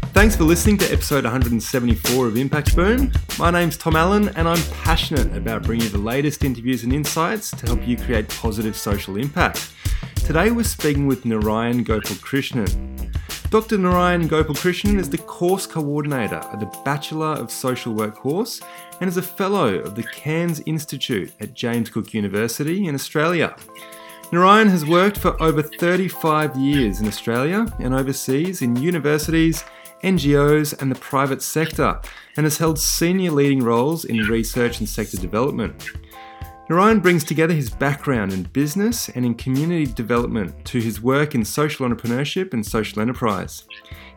Thanks for listening to episode 174 of Impact Boom. My name's Tom Allen, and I'm passionate about bringing you the latest interviews and insights to help you create positive social impact. Today we're speaking with Narayan Gopalkrishnan. Dr. Narayan Gopalkrishnan is the course coordinator of the Bachelor of Social Work course and is a fellow of the Cairns Institute at James Cook University in Australia. Narayan has worked for over 35 years in Australia and overseas in universities, NGOs, and the private sector, and has held senior leading roles in research and sector development. Narayan brings together his background in business and in community development to his work in social entrepreneurship and social enterprise.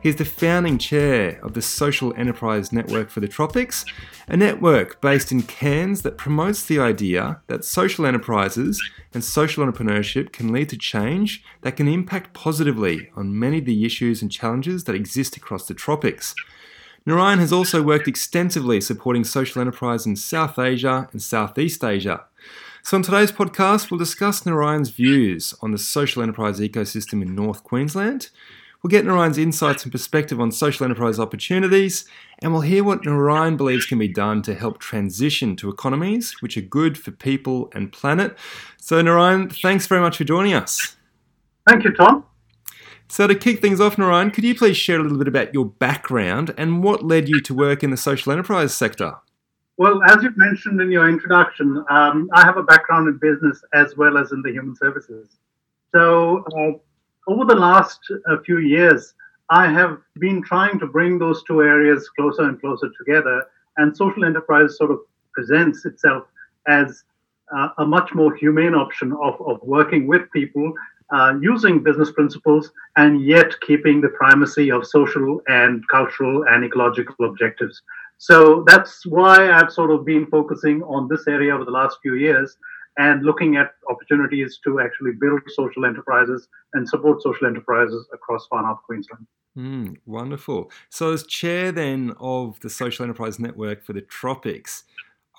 He is the founding chair of the Social Enterprise Network for the Tropics, a network based in Cairns that promotes the idea that social enterprises and social entrepreneurship can lead to change that can impact positively on many of the issues and challenges that exist across the tropics. Narayan has also worked extensively supporting social enterprise in South Asia and Southeast Asia. So, on today's podcast, we'll discuss Narayan's views on the social enterprise ecosystem in North Queensland. We'll get Narayan's insights and perspective on social enterprise opportunities, and we'll hear what Narayan believes can be done to help transition to economies which are good for people and planet. So, Narayan, thanks very much for joining us. Thank you, Tom. So, to kick things off, Narayan, could you please share a little bit about your background and what led you to work in the social enterprise sector? Well, as you mentioned in your introduction, um, I have a background in business as well as in the human services. So, uh, over the last uh, few years, I have been trying to bring those two areas closer and closer together, and social enterprise sort of presents itself as uh, a much more humane option of, of working with people uh, using business principles and yet keeping the primacy of social and cultural and ecological objectives. So that's why I've sort of been focusing on this area over the last few years and looking at opportunities to actually build social enterprises and support social enterprises across far north Queensland. Mm, wonderful. So, as chair then of the Social Enterprise Network for the Tropics,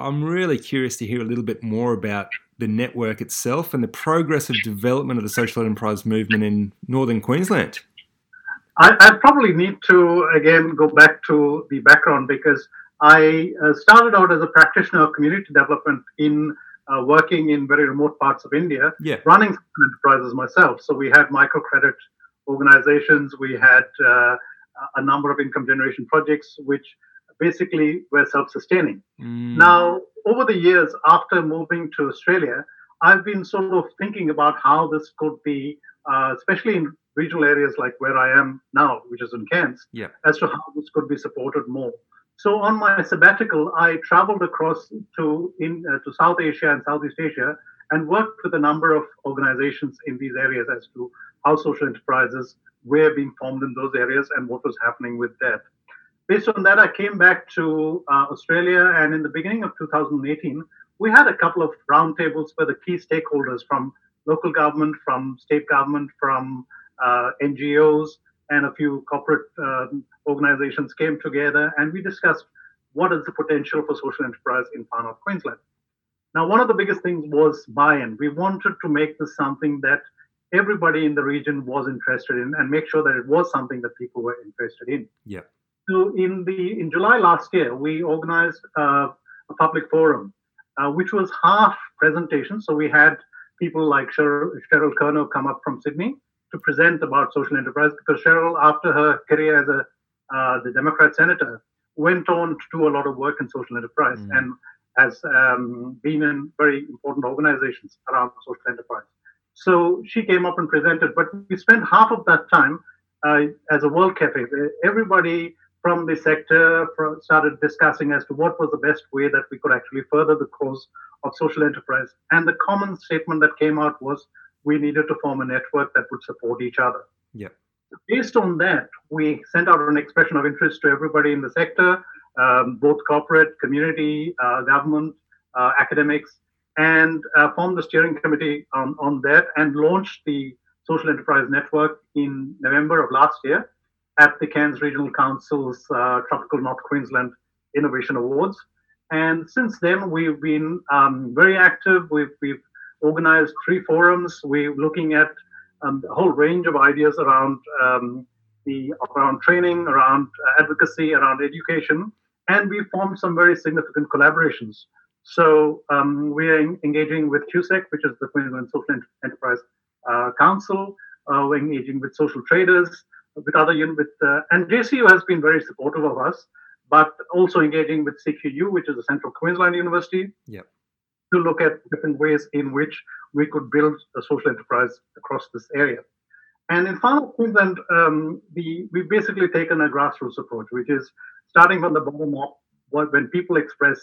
I'm really curious to hear a little bit more about the network itself and the progress of development of the social enterprise movement in northern Queensland. I, I, probably need to again go back to the background because I uh, started out as a practitioner of community development in uh, working in very remote parts of India, yeah. running enterprises myself. So we had microcredit organizations, we had uh, a number of income generation projects, which basically were self-sustaining. Mm. Now, over the years after moving to Australia, I've been sort of thinking about how this could be, uh, especially in regional areas like where I am now, which is in Cairns, yeah. as to how this could be supported more. So on my sabbatical, I traveled across to in uh, to South Asia and Southeast Asia and worked with a number of organizations in these areas as to how social enterprises were being formed in those areas and what was happening with that. Based on that, I came back to uh, Australia, and in the beginning of 2018, we had a couple of roundtables where the key stakeholders from local government, from state government, from NGOs, and a few corporate um, organizations came together and we discussed what is the potential for social enterprise in far north Queensland. Now, one of the biggest things was buy-in. We wanted to make this something that everybody in the region was interested in and make sure that it was something that people were interested in. Yeah. So in the in July last year, we organized uh, a public forum, uh, which was half presentation. So we had people like Cheryl, Cheryl come up from Sydney to present about social enterprise because Cheryl, after her career as a uh, the Democrat senator, went on to do a lot of work in social enterprise mm. and has um, been in very important organizations around social enterprise. So she came up and presented, but we spent half of that time uh, as a World Cafe. Everybody from the sector started discussing as to what was the best way that we could actually further the cause of social enterprise. And the common statement that came out was we needed to form a network that would support each other. Yeah. Based on that, we sent out an expression of interest to everybody in the sector, um, both corporate, community, uh, government, uh, academics, and uh, formed the steering committee on, on that and launched the Social Enterprise Network in November of last year at the Cairns Regional Council's uh, Tropical North Queensland Innovation Awards. And since then, we've been um, very active. We've, we've organized three forums. We're looking at um, a whole range of ideas around um, the around training, around advocacy, around education, and we formed some very significant collaborations. So um, we are engaging with QSEC, which is the Queensland Social Enterprise uh, Council. Uh, we're engaging with social traders, with other with uh, and JCU has been very supportive of us, but also engaging with CQU, which is the Central Queensland University. Yep. To look at different ways in which we could build a social enterprise across this area. And in Far North Queensland, um, the, we've basically taken a grassroots approach, which is starting from the bottom up. When people express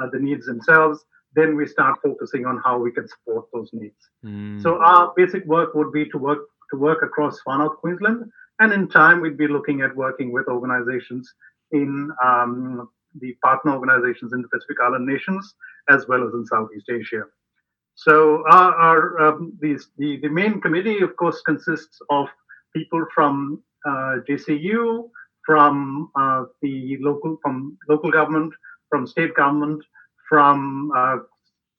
uh, the needs themselves, then we start focusing on how we can support those needs. Mm. So our basic work would be to work to work across Far North Queensland, and in time we'd be looking at working with organizations in um, the partner organizations in the Pacific Island nations as well as in Southeast Asia. So our, our um, these, the, the main committee, of course, consists of people from uh, JCU, from uh, the local from local government, from state government, from uh,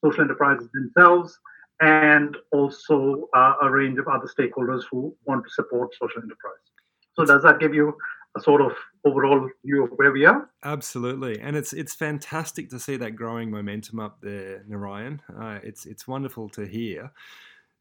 social enterprises themselves, and also uh, a range of other stakeholders who want to support social enterprise. So does that give you a sort of overall view of where we are? Absolutely, and it's it's fantastic to see that growing momentum up there, Narayan. Uh, it's it's wonderful to hear.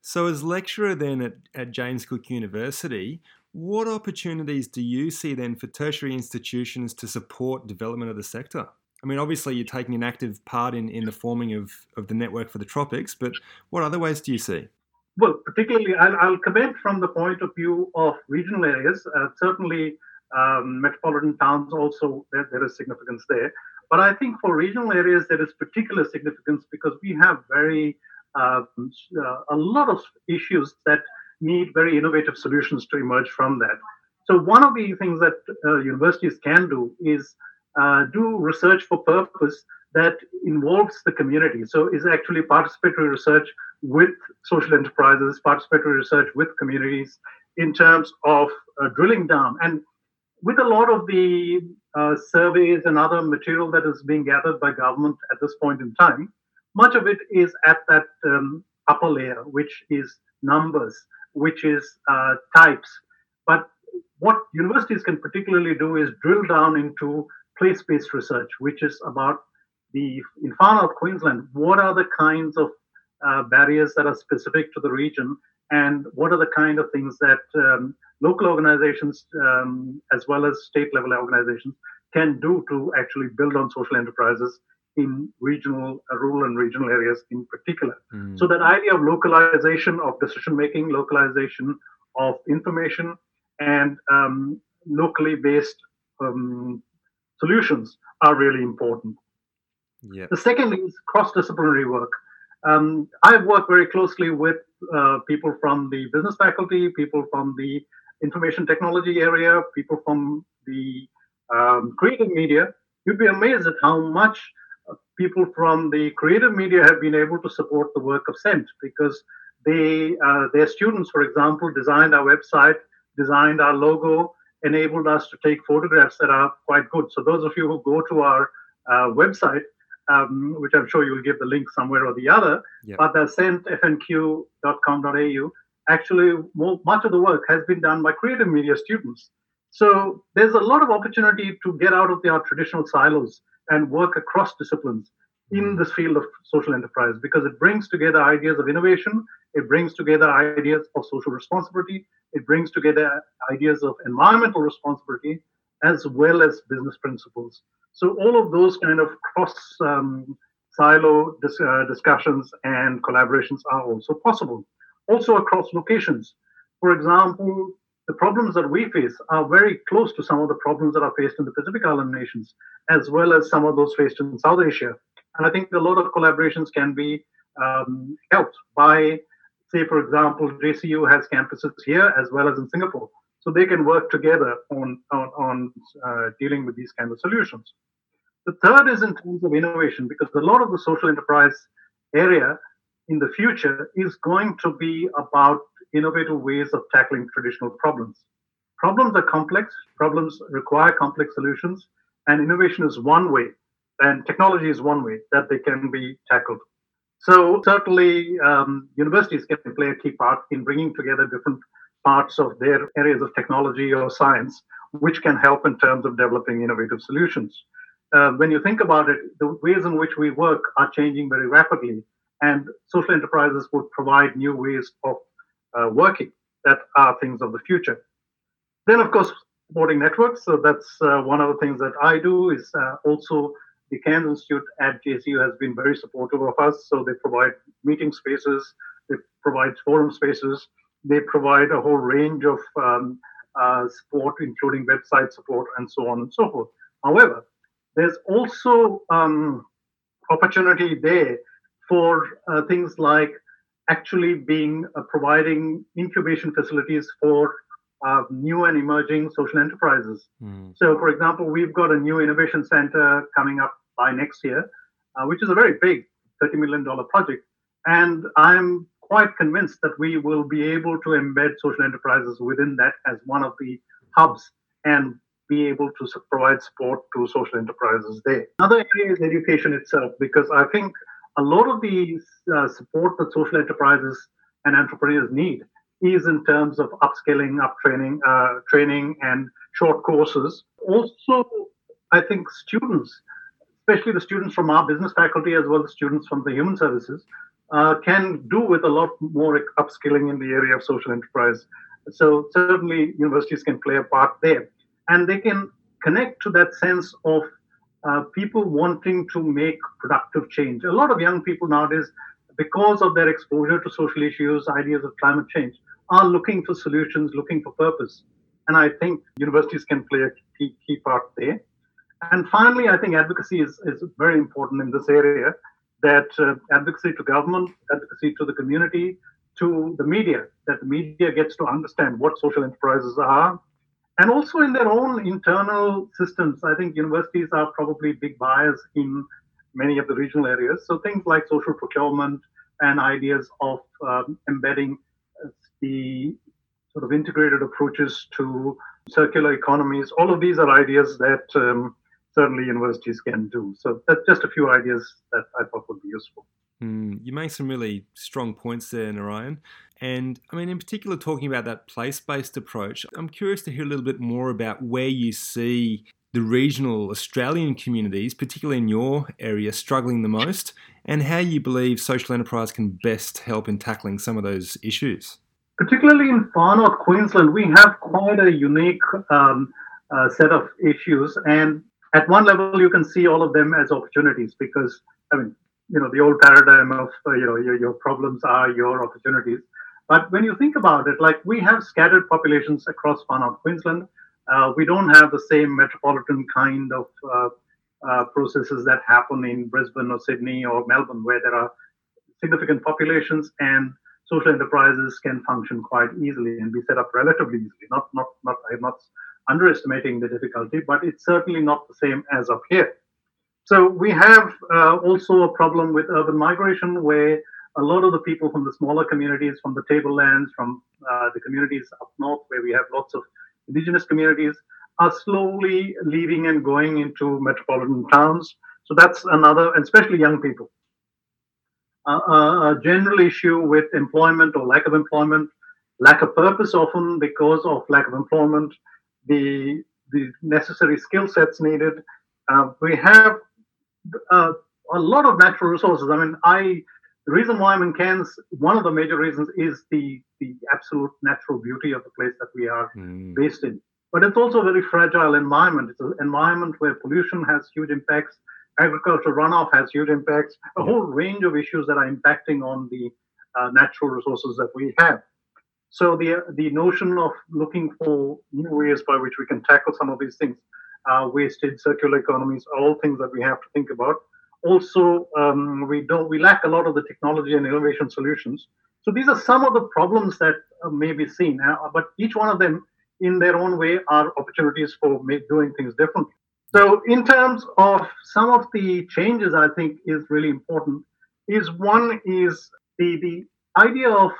So, as lecturer then at, at James Cook University, what opportunities do you see then for tertiary institutions to support development of the sector? I mean, obviously, you're taking an active part in, in the forming of, of the network for the tropics, but what other ways do you see? Well, particularly, I'll, I'll comment from the point of view of regional areas. Uh, certainly, um, metropolitan towns also, there, there is significance there. But I think for regional areas, there is particular significance because we have very, uh, uh, a lot of issues that need very innovative solutions to emerge from that. So, one of the things that uh, universities can do is uh, do research for purpose that involves the community. So, is actually participatory research with social enterprises, participatory research with communities in terms of uh, drilling down. And with a lot of the uh, surveys and other material that is being gathered by government at this point in time, much of it is at that um, upper layer, which is numbers, which is uh, types. But what universities can particularly do is drill down into place-based research, which is about the in far north Queensland. What are the kinds of uh, barriers that are specific to the region, and what are the kind of things that um, local organizations um, as well as state level organizations can do to actually build on social enterprises in regional, uh, rural and regional areas in particular. Mm. So that idea of localization of decision making, localization of information, and um, locally based um, solutions are really important. Yeah. The second is cross-disciplinary work. Um, I work very closely with uh, people from the business faculty, people from the information technology area, people from the um, creative media. You'd be amazed at how much uh, people from the creative media have been able to support the work of SENT because they, uh, their students, for example, designed our website, designed our logo, enabled us to take photographs that are quite good. So those of you who go to our uh, website, um, which I'm sure you'll give the link somewhere or the other, Yep. but the sentfnq.com.au, actually much of the work has been done by creative media students. So there's a lot of opportunity to get out of the, our traditional silos and work across disciplines in this field of social enterprise because it brings together ideas of innovation, it brings together ideas of social responsibility, it brings together ideas of environmental responsibility as well as business principles. So all of those kind of cross um, silo dis- uh, discussions and collaborations are also possible. Also across locations. For example, the problems that we face are very close to some of the problems that are faced in the Pacific Island nations, as well as some of those faced in South Asia. And I think a lot of collaborations can be um, helped by, say, for example, JCU has campuses here as well as in Singapore. So they can work together on, on, on uh, dealing with these kinds of solutions. The third is in terms of innovation, because a lot of the social enterprise area in the future is going to be about innovative ways of tackling traditional problems. Problems are complex, problems require complex solutions, and innovation is one way, and technology is one way that they can be tackled. So, certainly, um, universities can play a key part in bringing together different parts of their areas of technology or science, which can help in terms of developing innovative solutions. Uh, when you think about it, the ways in which we work are changing very rapidly, and social enterprises would provide new ways of uh, working that are things of the future. Then, of course, supporting networks. So that's uh, one of the things that I do. Is uh, also the Cairns Institute at JCU has been very supportive of us. So they provide meeting spaces, they provide forum spaces, they provide a whole range of um, uh, support, including website support and so on and so forth. However, there's also um, opportunity there for uh, things like actually being uh, providing incubation facilities for uh, new and emerging social enterprises. Mm. So, for example, we've got a new innovation center coming up by next year, uh, which is a very big $30 million project. And I'm quite convinced that we will be able to embed social enterprises within that as one of the hubs and be able to provide support to social enterprises there. Another area is education itself, because I think a lot of the uh, support that social enterprises and entrepreneurs need is in terms of upskilling, up training, uh, training, and short courses. Also, I think students, especially the students from our business faculty as well as students from the human services, uh, can do with a lot more upskilling in the area of social enterprise. So certainly universities can play a part there, and they can connect to that sense of uh, people wanting to make productive change. A lot of young people nowadays, because of their exposure to social issues, ideas of climate change, are looking for solutions, looking for purpose. And I think universities can play a key, key part there. And finally, I think advocacy is, is very important in this area that uh, advocacy to government, advocacy to the community, to the media, that the media gets to understand what social enterprises are, and also in their own internal systems. I think universities are probably big buyers in many of the regional areas. So things like social procurement and ideas of um, embedding the sort of integrated approaches to circular economies, all of these are ideas that um, certainly universities can do. So that's just a few ideas that I thought would be useful. Mm, you make some really strong points there, Narayan. And I mean, in particular, talking about that place based approach, I'm curious to hear a little bit more about where you see the regional Australian communities, particularly in your area, struggling the most, and how you believe social enterprise can best help in tackling some of those issues. Particularly in far north Queensland, we have quite a unique um, uh, set of issues. And at one level, you can see all of them as opportunities because, I mean, you know, the old paradigm of, uh, you know, your, your problems are your opportunities. But when you think about it, like we have scattered populations across far north Queensland. Uh, we don't have the same metropolitan kind of uh, uh, processes that happen in Brisbane or Sydney or Melbourne, where there are significant populations and social enterprises can function quite easily and be set up relatively easily. Not, not, not. I'm not underestimating the difficulty, but it's certainly not the same as up here. So we have uh, also a problem with urban migration, where a lot of the people from the smaller communities, from the tablelands, from uh, the communities up north, where we have lots of indigenous communities, are slowly leaving and going into metropolitan towns. So that's another, especially young people. Uh, a general issue with employment or lack of employment, lack of purpose often because of lack of employment, the the necessary skill sets needed. Uh, we have uh, a lot of natural resources. I mean, I the reason why I'm in Cairns, one of the major reasons is the the absolute natural beauty of the place that we are mm. based in. But it's also a very fragile environment. It's an environment where pollution has huge impacts, agricultural runoff has huge impacts, a yeah. whole range of issues that are impacting on the uh, natural resources that we have. So the the notion of looking for new ways by which we can tackle some of these things, uh, wasted circular economies, are all things that we have to think about. Also, um, we don't we lack a lot of the technology and innovation solutions. So these are some of the problems that uh, may be seen, uh, but each one of them, in their own way, are opportunities for make, doing things differently. So, in terms of some of the changes, I think is really important. Is one is the the idea of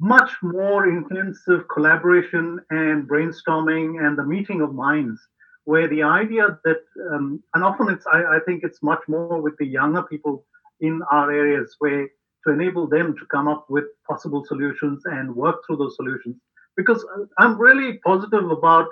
much more intensive collaboration and brainstorming and the meeting of minds where the idea that um, and often it's I, I, think it's much more with the younger people in our areas where to enable them to come up with possible solutions and work through those solutions. Because i'm really positive about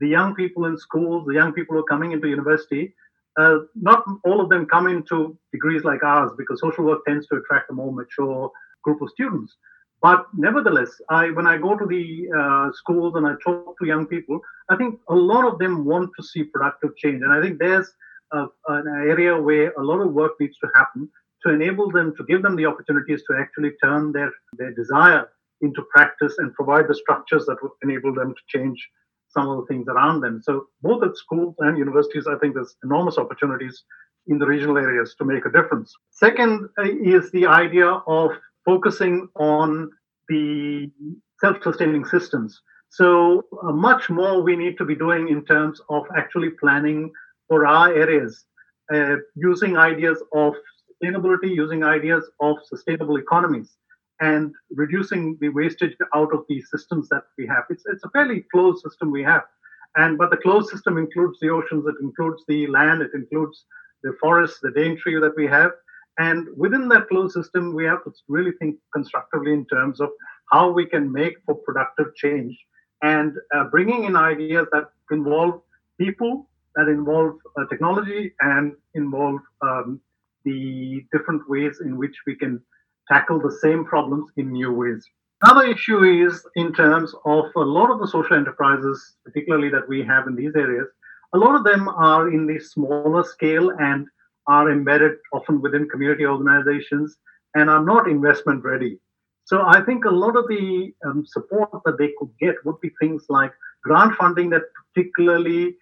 the young people in schools the young people who are coming into university uh, not all of them come into degrees like ours because social work tends to attract a more mature group of students but nevertheless, I when I go to the uh, schools and I talk to young people, I think a lot of them want to see productive change, and I think there's a, an area where a lot of work needs to happen to enable them to give them the opportunities to actually turn their their desire into practice and provide the structures that would enable them to change some of the things around them. So both at schools and universities, I think there's enormous opportunities in the regional areas to make a difference. Second uh, is the idea of focusing on the self-sustaining systems. So uh, much more we need to be doing in terms of actually planning for our areas, uh, using ideas of sustainability, using ideas of sustainable economies, and reducing the wastage out of these systems that we have. It's, it's a fairly closed system we have. And but the closed system includes the oceans, it includes the land, it includes the forests, the daintree that we have, and within that closed system, we have to really think constructively in terms of how we can make for productive change and uh, bringing in ideas that involve people, that involve uh, technology, and involve um, the different ways in which we can tackle the same problems in new ways. Another issue is in terms of a lot of the social enterprises, particularly that we have in these areas, a lot of them are in the smaller scale and are embedded often within community organizations and are not investment ready. So I think a lot of the um, support that they could get would be things like grant funding that particularly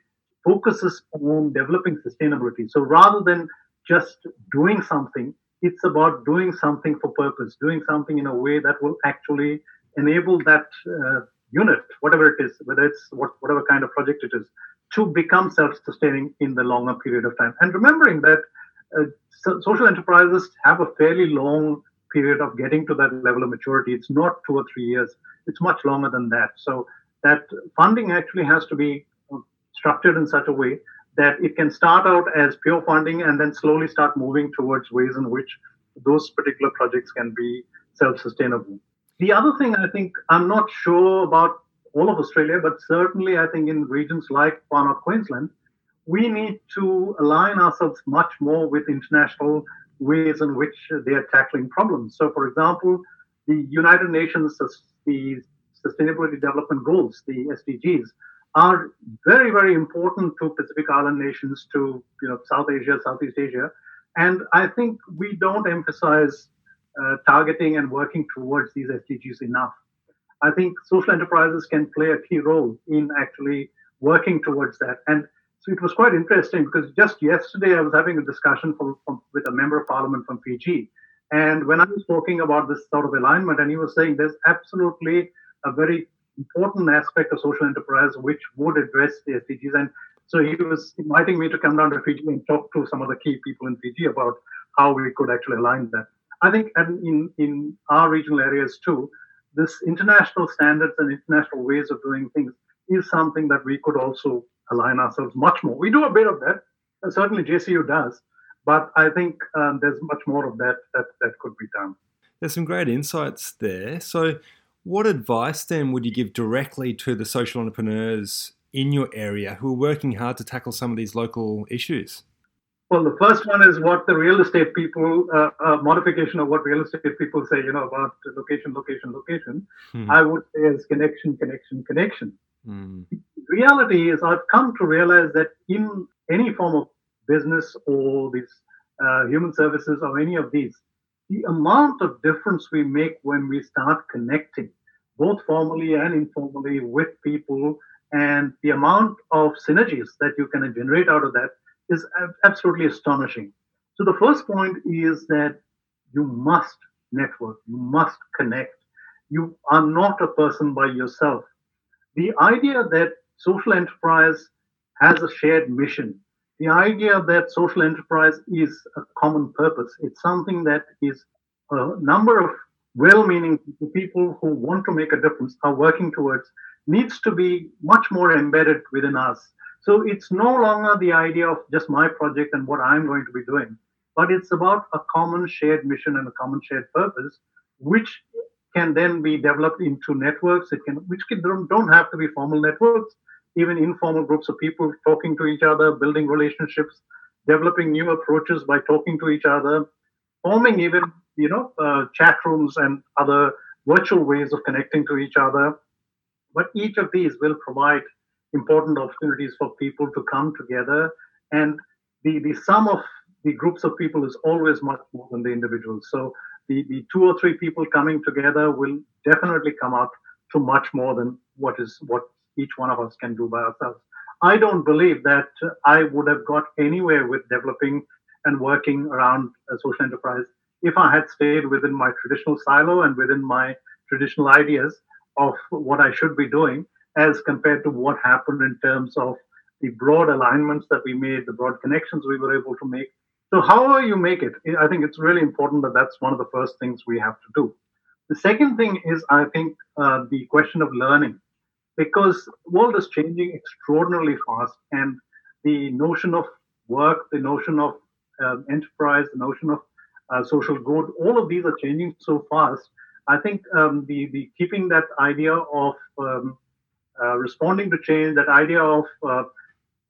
focuses on developing sustainability. So rather than just doing something, it's about doing something for purpose, doing something in a way that will actually enable that uh, unit, whatever it is, whether it's what, whatever kind of project it is, to become self-sustaining in the longer period of time. And remembering that uh, so social enterprises have a fairly long period of getting to that level of maturity. It's not two or three years; it's much longer than that. So that funding actually has to be uh, structured in such a way that it can start out as pure funding and then slowly start moving towards ways in which those particular projects can be self-sustainable. The other thing I think I'm not sure about all of Australia, but certainly I think in regions like Far North Queensland, we need to align ourselves much more with international ways in which they are tackling problems. So, for example, the United Nations, the Sustainability Development Goals, the SDGs, are very, very important to Pacific Island nations, to you know South Asia, Southeast Asia, and I think we don't emphasize uh, targeting and working towards these SDGs enough. I think social enterprises can play a key role in actually working towards that. And so it was quite interesting because just yesterday I was having a discussion from, from, with a member of parliament from Fiji. And when I was talking about this sort of alignment, and he was saying there's absolutely a very important aspect of social enterprise which would address the SDGs. And so he was inviting me to come down to Fiji and talk to some of the key people in Fiji about how we could actually align that. I think in, in our regional areas too, this international standards and international ways of doing things is something that we could also align ourselves much more. We do a bit of that, and certainly JCU does, but I think um, there's much more of that, that that could be done. There's some great insights there. So, what advice then would you give directly to the social entrepreneurs in your area who are working hard to tackle some of these local issues? Well, the first one is what the real estate people, uh, uh, modification of what real estate people say, you know, about location, location, location. Hmm. I would say is connection, connection, connection. Hmm. Reality is, I've come to realize that in any form of business or these uh, human services or any of these, the amount of difference we make when we start connecting both formally and informally with people. And the amount of synergies that you can generate out of that is absolutely astonishing. So the first point is that you must network, you must connect. You are not a person by yourself. The idea that social enterprise has a shared mission, the idea that social enterprise is a common purpose, it's something that is a number of well-meaning people who want to make a difference are working towards needs to be much more embedded within us. So it's no longer the idea of just my project and what I'm going to be doing, but it's about a common shared mission and a common shared purpose, which can then be developed into networks. It can, which can, don't have to be formal networks, even informal groups of people talking to each other, building relationships, developing new approaches by talking to each other, forming even you know uh, chat rooms and other virtual ways of connecting to each other. But each of these will provide important opportunities for people to come together, and the the sum of the groups of people is always much more than the individuals. So the, the two or three people coming together will definitely come out to much more than what is what each one of us can do by ourselves. I don't believe that I would have got anywhere with developing and working around a social enterprise if I had stayed within my traditional silo and within my traditional ideas of what I should be doing, as compared to what happened in terms of the broad alignments that we made, the broad connections we were able to make. So, however you make it, I think it's really important that that's one of the first things we have to do. The second thing is, I think, uh, the question of learning, because world is changing extraordinarily fast, and the notion of work, the notion of uh, enterprise, the notion of uh, social good, all of these are changing so fast. I think um, the, the keeping that idea of um, uh, responding to change, that idea of uh,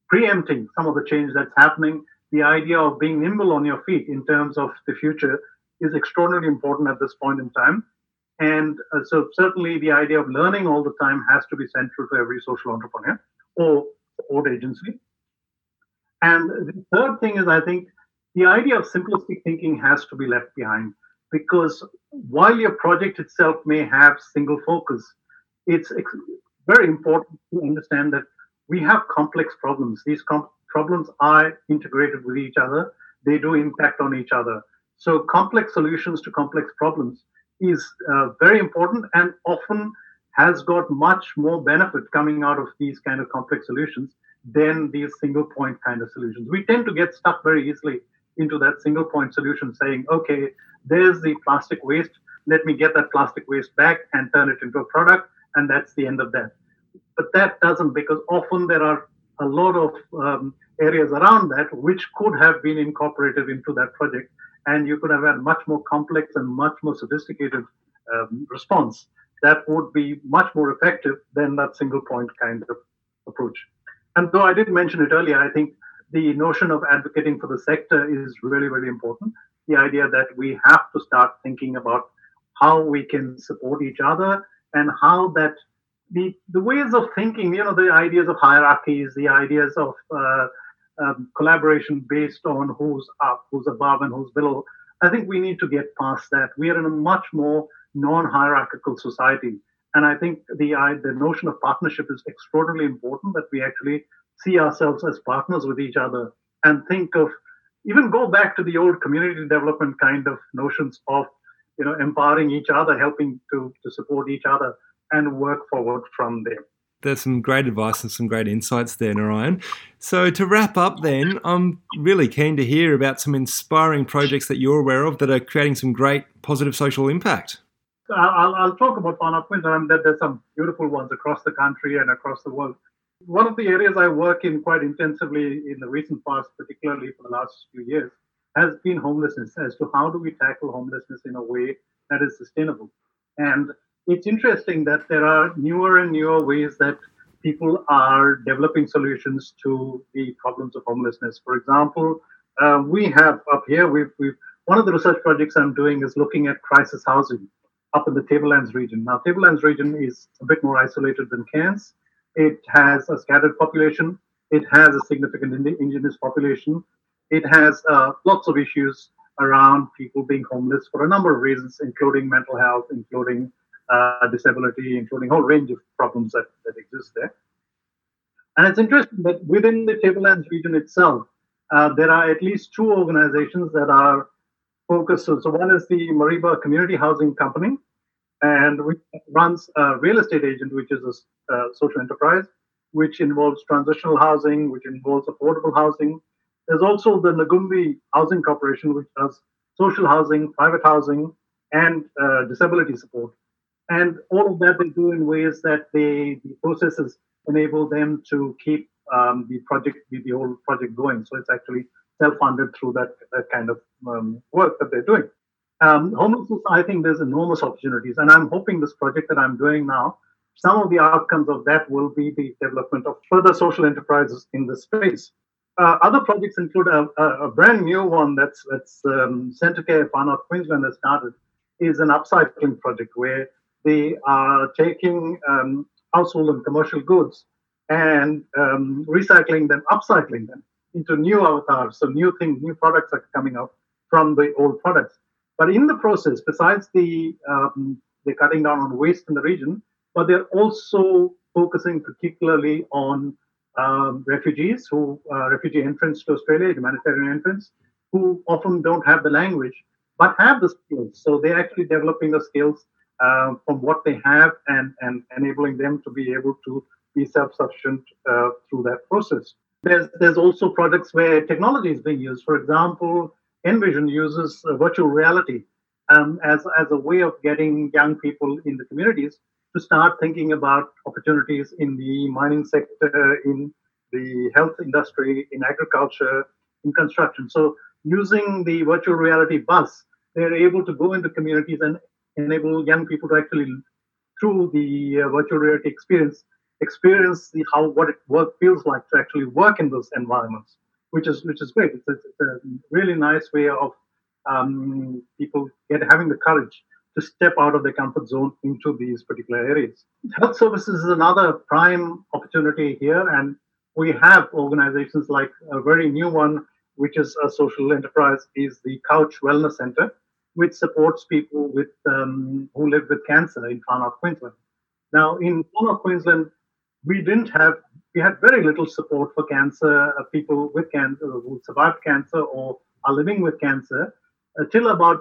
preempting some of the change that's happening, the idea of being nimble on your feet in terms of the future is extraordinarily important at this point in time. And uh, so, certainly, the idea of learning all the time has to be central to every social entrepreneur or support agency. And the third thing is, I think, the idea of simplistic thinking has to be left behind because while your project itself may have single focus, it's ex- very important to understand that we have complex problems. These com- problems are integrated with each other, they do impact on each other. So, complex solutions to complex problems is uh, very important and often has got much more benefit coming out of these kind of complex solutions than these single point kind of solutions. We tend to get stuck very easily into that single point solution saying, okay, there's the plastic waste. Let me get that plastic waste back and turn it into a product. And that's the end of that. But that doesn't because often there are a lot of um, areas around that which could have been incorporated into that project. And you could have had much more complex and much more sophisticated um, response that would be much more effective than that single point kind of approach. And though I did mention it earlier, I think the notion of advocating for the sector is really, really important. The idea that we have to start thinking about how we can support each other and how that the, the ways of thinking, you know, the ideas of hierarchies, the ideas of uh, um, collaboration based on who's up, who's above, and who's below. I think we need to get past that. We are in a much more non-hierarchical society, and I think the the notion of partnership is extraordinarily important. That we actually see ourselves as partners with each other and think of even go back to the old community development kind of notions of you know empowering each other helping to to support each other and work forward from there there's some great advice and some great insights there, Narayan. So, to wrap up, then, I'm really keen to hear about some inspiring projects that you're aware of that are creating some great positive social impact. I'll, I'll talk about one of them. There's some beautiful ones across the country and across the world. One of the areas I work in quite intensively in the recent past, particularly for the last few years, has been homelessness as to how do we tackle homelessness in a way that is sustainable. And it's interesting that there are newer and newer ways that people are developing solutions to the problems of homelessness. For example, uh, we have up here, we've, we've one of the research projects I'm doing is looking at crisis housing up in the Tablelands region. Now, Tablelands region is a bit more isolated than Cairns, it has a scattered population. It has a significant indigenous population. It has uh, lots of issues around people being homeless for a number of reasons, including mental health, including uh, disability, including a whole range of problems that, that exist there. And it's interesting that within the Tablelands region itself, uh, there are at least two organizations that are focused. So, so one is the Mareeba Community Housing Company, and which runs a real estate agent, which is a uh, social enterprise, which involves transitional housing, which involves affordable housing. There's also the Nagumbi Housing Corporation, which does social housing, private housing, and uh, disability support. And all of that they do in ways that they, the processes enable them to keep um, the project, the, the, whole project going. So it's actually self-funded through that, that kind of um, work that they're doing. Um, homelessness, I think there's enormous opportunities, and I'm hoping this project that I'm doing now, some of the outcomes of that will be the development of further social enterprises in this space. Uh, other projects include a, a, a, brand new one that's that's um, Centrecare Far North Queensland has started, is an upcycling project where they are taking um, household and commercial goods and um, recycling them, upcycling them into new avatars. So new things, new products are coming out from the old products. But in the process, besides the um, they're cutting down on waste in the region, but they're also focusing particularly on um, refugees who uh, refugee entrants to Australia, humanitarian entrants, who often don't have the language but have the skills. So they're actually developing the skills uh, from what they have and, and enabling them to be able to be self-sufficient uh, through that process. There's, there's also projects where technology is being used. For example, Envision uses uh, virtual reality um, as, as a way of getting young people in the communities to start thinking about opportunities in the mining sector, in the health industry, in agriculture, in construction. So using the virtual reality bus, they're able to go into communities and enable young people to actually, through the uh, virtual reality experience, experience the how what it work feels like to actually work in those environments, which is which is great. It's a, it's a really nice way of um, people get having the courage to step out of their comfort zone into these particular areas. Health services is another prime opportunity here, and we have organizations like a very new one, which is a social enterprise, is the Couch Wellness Center, which supports people with um, who live with cancer in Far North Queensland. Now, in Far North Queensland, we didn't have we had very little support for cancer uh, people with cancer who survived cancer or are living with cancer until about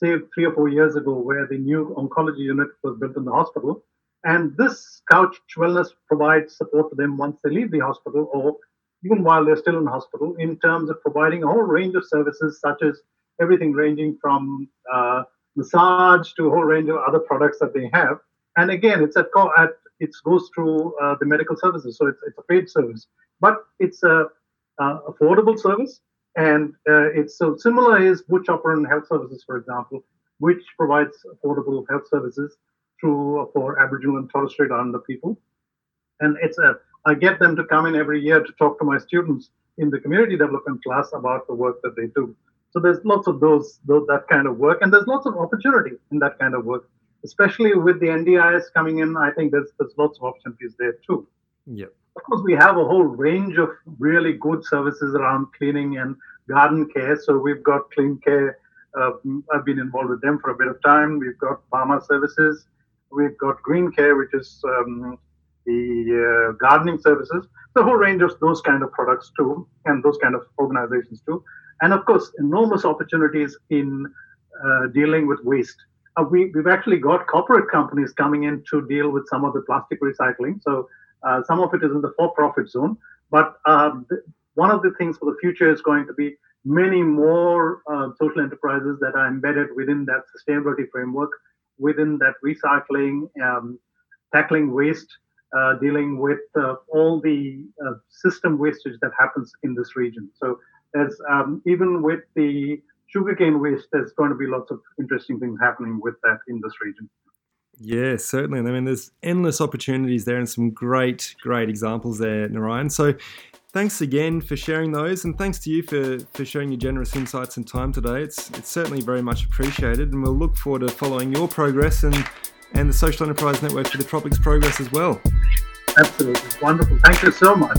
say three or four years ago, where the new oncology unit was built in the hospital. And this couch wellness provides support to them once they leave the hospital or even while they're still in the hospital in terms of providing a whole range of services such as everything ranging from uh, massage to a whole range of other products that they have. And again, it's at, at it goes through uh, the medical services, so it's, it's a paid service, but it's a uh, affordable service and uh, it's so similar is Wuchopperen Health Services, for example, which provides affordable health services through for Aboriginal and Torres Strait Islander people. And it's a I get them to come in every year to talk to my students in the community development class about the work that they do. So there's lots of those, those that kind of work, and there's lots of opportunity in that kind of work, especially with the NDIS coming in. I think there's there's lots of opportunities there too. Yep. Of course, we have a whole range of really good services around cleaning and garden care. So we've got Clean Care. Uh, I've been involved with them for a bit of time. We've got Pharma Services. We've got Green Care, which is um, the uh, gardening services. The whole range of those kind of products too, and those kind of organizations too. And of course, enormous opportunities in uh, dealing with waste. Uh, we, we've actually got corporate companies coming in to deal with some of the plastic recycling. So uh, some of it is in the for-profit zone, but um, one of the things for the future is going to be many more uh, social enterprises that are embedded within that sustainability framework, within that recycling, um, tackling waste, uh, dealing with uh, all the uh, system wastage that happens in this region. So, as um, even with the sugarcane waste, there's going to be lots of interesting things happening with that in this region. Yeah, certainly. I mean, there's endless opportunities there and some great, great examples there, Narayan. So, thanks again for sharing those, and thanks to you for, for sharing your generous insights and time today. It's, it's certainly very much appreciated, and we'll look forward to following your progress and, and the Social Enterprise Network for the Tropics progress as well. Absolutely. Wonderful. Thank you so much.